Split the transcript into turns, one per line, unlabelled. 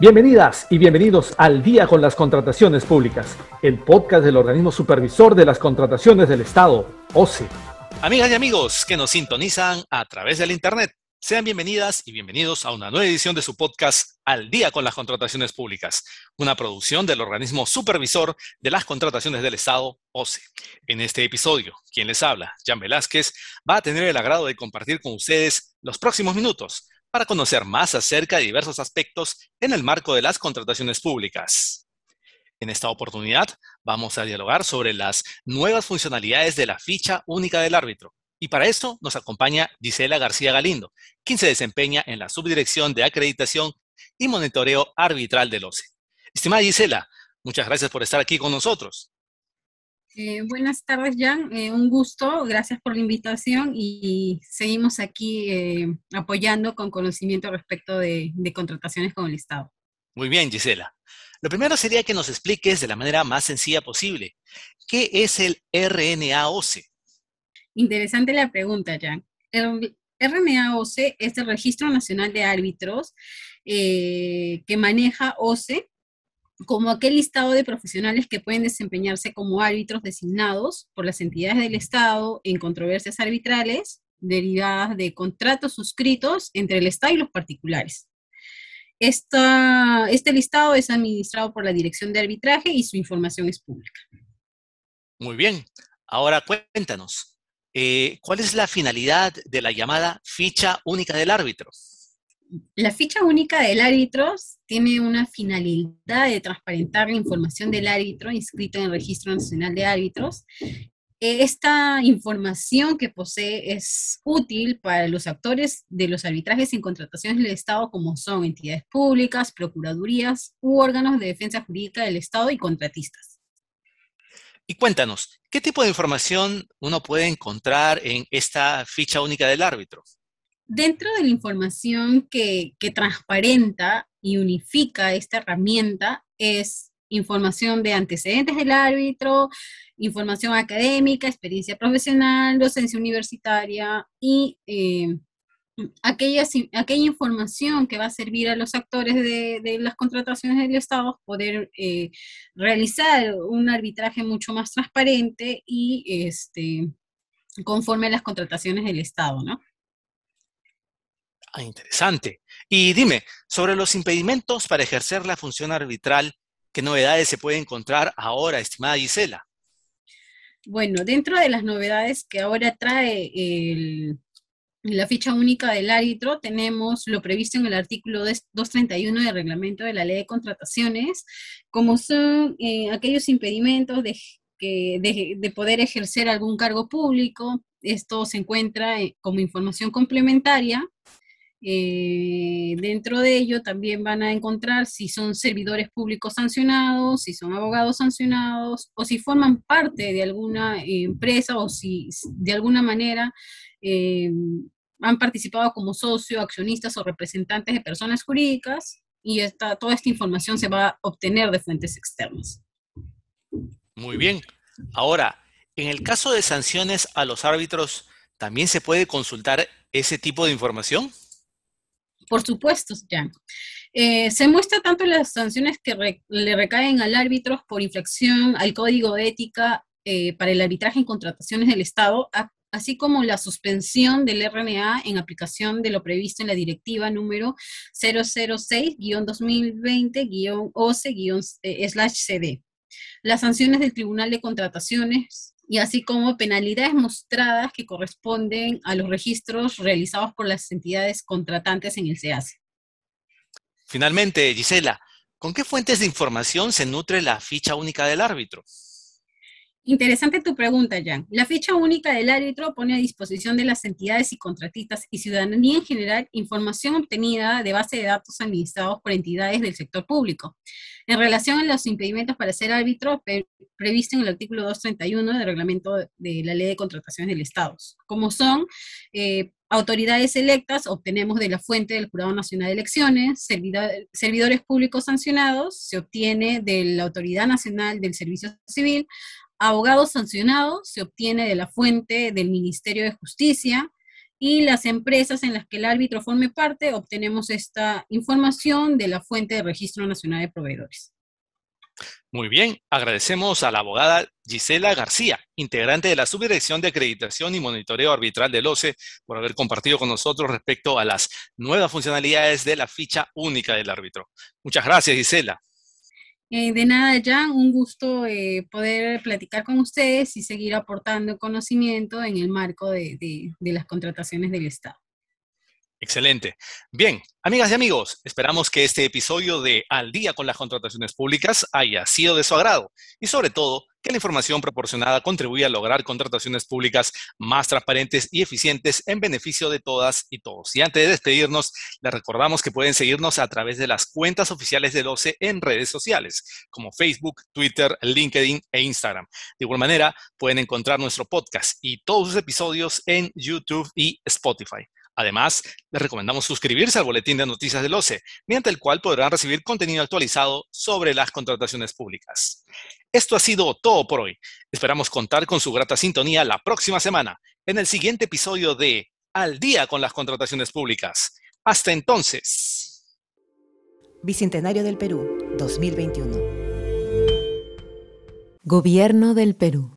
Bienvenidas y bienvenidos al Día con las Contrataciones Públicas, el podcast del organismo supervisor de las contrataciones del Estado, OCE.
Amigas y amigos que nos sintonizan a través del Internet, sean bienvenidas y bienvenidos a una nueva edición de su podcast Al Día con las Contrataciones Públicas, una producción del organismo supervisor de las contrataciones del Estado, OCE. En este episodio, quien les habla, Jan Velázquez, va a tener el agrado de compartir con ustedes los próximos minutos para conocer más acerca de diversos aspectos en el marco de las contrataciones públicas. En esta oportunidad vamos a dialogar sobre las nuevas funcionalidades de la ficha única del árbitro. Y para esto nos acompaña Gisela García Galindo, quien se desempeña en la Subdirección de Acreditación y Monitoreo Arbitral del OCE. Estimada Gisela, muchas gracias por estar aquí con nosotros.
Eh, buenas tardes, Jan. Eh, un gusto. Gracias por la invitación y seguimos aquí eh, apoyando con conocimiento respecto de, de, contrataciones con el Estado.
Muy bien, Gisela. Lo primero sería que nos expliques de la manera más sencilla posible, ¿qué es el RNA-OCE?
Interesante la pregunta, Jan. El RNA-OCE es el Registro Nacional de Árbitros que maneja OCE como aquel listado de profesionales que pueden desempeñarse como árbitros designados por las entidades del Estado en controversias arbitrales derivadas de contratos suscritos entre el Estado y los particulares. este listado es administrado por la Dirección de Arbitraje y su información es pública.
Muy bien. Ahora cuéntanos, eh, ¿cuál es la finalidad de la llamada ficha única del árbitro?
La ficha única del árbitro tiene una finalidad de transparentar la información del árbitro inscrito en el Registro Nacional de Árbitros. Eh, esta información que posee es útil para los actores de los arbitrajes en contrataciones del Estado, como son entidades públicas, procuradurías u órganos de defensa jurídica del Estado y contratistas.
Y cuéntanos, ¿qué tipo de información uno puede encontrar en esta ficha única del árbitro?
Dentro de la información que, transparenta y unifica esta herramienta es información de antecedentes del árbitro, información académica, experiencia profesional, docencia universitaria y eh, aquella, información que va a servir a los actores de, las contrataciones del Estado poder eh, realizar un arbitraje mucho más transparente y este, conforme a las contrataciones del Estado, ¿no?
Ah, interesante. Y dime, sobre los impedimentos para ejercer la función arbitral, ¿qué novedades se puede encontrar ahora, estimada Gisela?
Bueno, dentro de las novedades que ahora trae la ficha única del árbitro, tenemos lo previsto en el artículo 231 del reglamento de la ley de contrataciones, como son eh, aquellos impedimentos de, de, poder ejercer algún cargo público. Esto se encuentra eh, como información complementaria eh, dentro de ello también van a encontrar si son servidores públicos sancionados, si son abogados sancionados o si forman parte de alguna empresa o si de alguna manera eh, han participado como socio, accionistas o representantes de personas jurídicas y esta, toda esta información se va a obtener de fuentes externas.
Muy bien. Ahora, en el caso de sanciones a los árbitros, ¿también se puede consultar ese tipo de información?
Por supuesto, ya. Eh, se muestra tanto las sanciones que le recaen al árbitro por infracción al código de ética eh, para el arbitraje en contrataciones del Estado, así como la suspensión del RNA en aplicación de lo previsto en la directiva número 006-2020-OCE-CD. Eh, las sanciones del Tribunal de Contrataciones y así como penalidades mostradas que corresponden a los registros realizados por las entidades contratantes en el SEACE.
Finalmente, Gisela, ¿con qué fuentes de información se nutre la ficha única del árbitro?
Interesante tu pregunta, Jan. La ficha única del árbitro pone a disposición de las entidades y contratistas y ciudadanía en general información obtenida de base de datos administrados por entidades del sector público. En relación a los impedimentos para ser árbitro previsto en el artículo 231 del reglamento de la Ley de Contrataciones del Estado, como son eh, autoridades electas, obtenemos de la fuente del Jurado Nacional de Elecciones, servidores públicos sancionados, se obtiene de la Autoridad Nacional del Servicio Civil, abogado sancionado se obtiene de la fuente del Ministerio de Justicia, y las empresas en las que el árbitro forme parte, obtenemos esta información de la fuente de Registro Nacional de Proveedores.
Muy bien, agradecemos a la abogada Gisela García, integrante de la Subdirección de Acreditación y Monitoreo Arbitral del OCE, por haber compartido con nosotros respecto a las nuevas funcionalidades de la ficha única del árbitro. Muchas gracias, Gisela.
Eh, de nada, Jan, un gusto eh, poder platicar con ustedes y seguir aportando conocimiento en el marco de las contrataciones del Estado.
Excelente. Bien, amigas y amigos, esperamos que este episodio de Al día con las contrataciones públicas haya sido de su agrado y sobre todo que la información proporcionada contribuya a lograr contrataciones públicas más transparentes y eficientes en beneficio de todas y todos. Y antes de despedirnos, les recordamos que pueden seguirnos a través de las cuentas oficiales del OCE en redes sociales, como Facebook, Twitter, LinkedIn e Instagram. De igual manera, pueden encontrar nuestro podcast y todos sus episodios en YouTube y Spotify. Además, les recomendamos suscribirse al boletín de noticias del OCE, mediante el cual podrán recibir contenido actualizado sobre las contrataciones públicas. Esto ha sido todo por hoy. Esperamos contar con su grata sintonía la próxima semana, en el siguiente episodio de Al día con las contrataciones públicas. Hasta entonces.
Bicentenario del Perú, 2021. Gobierno del Perú.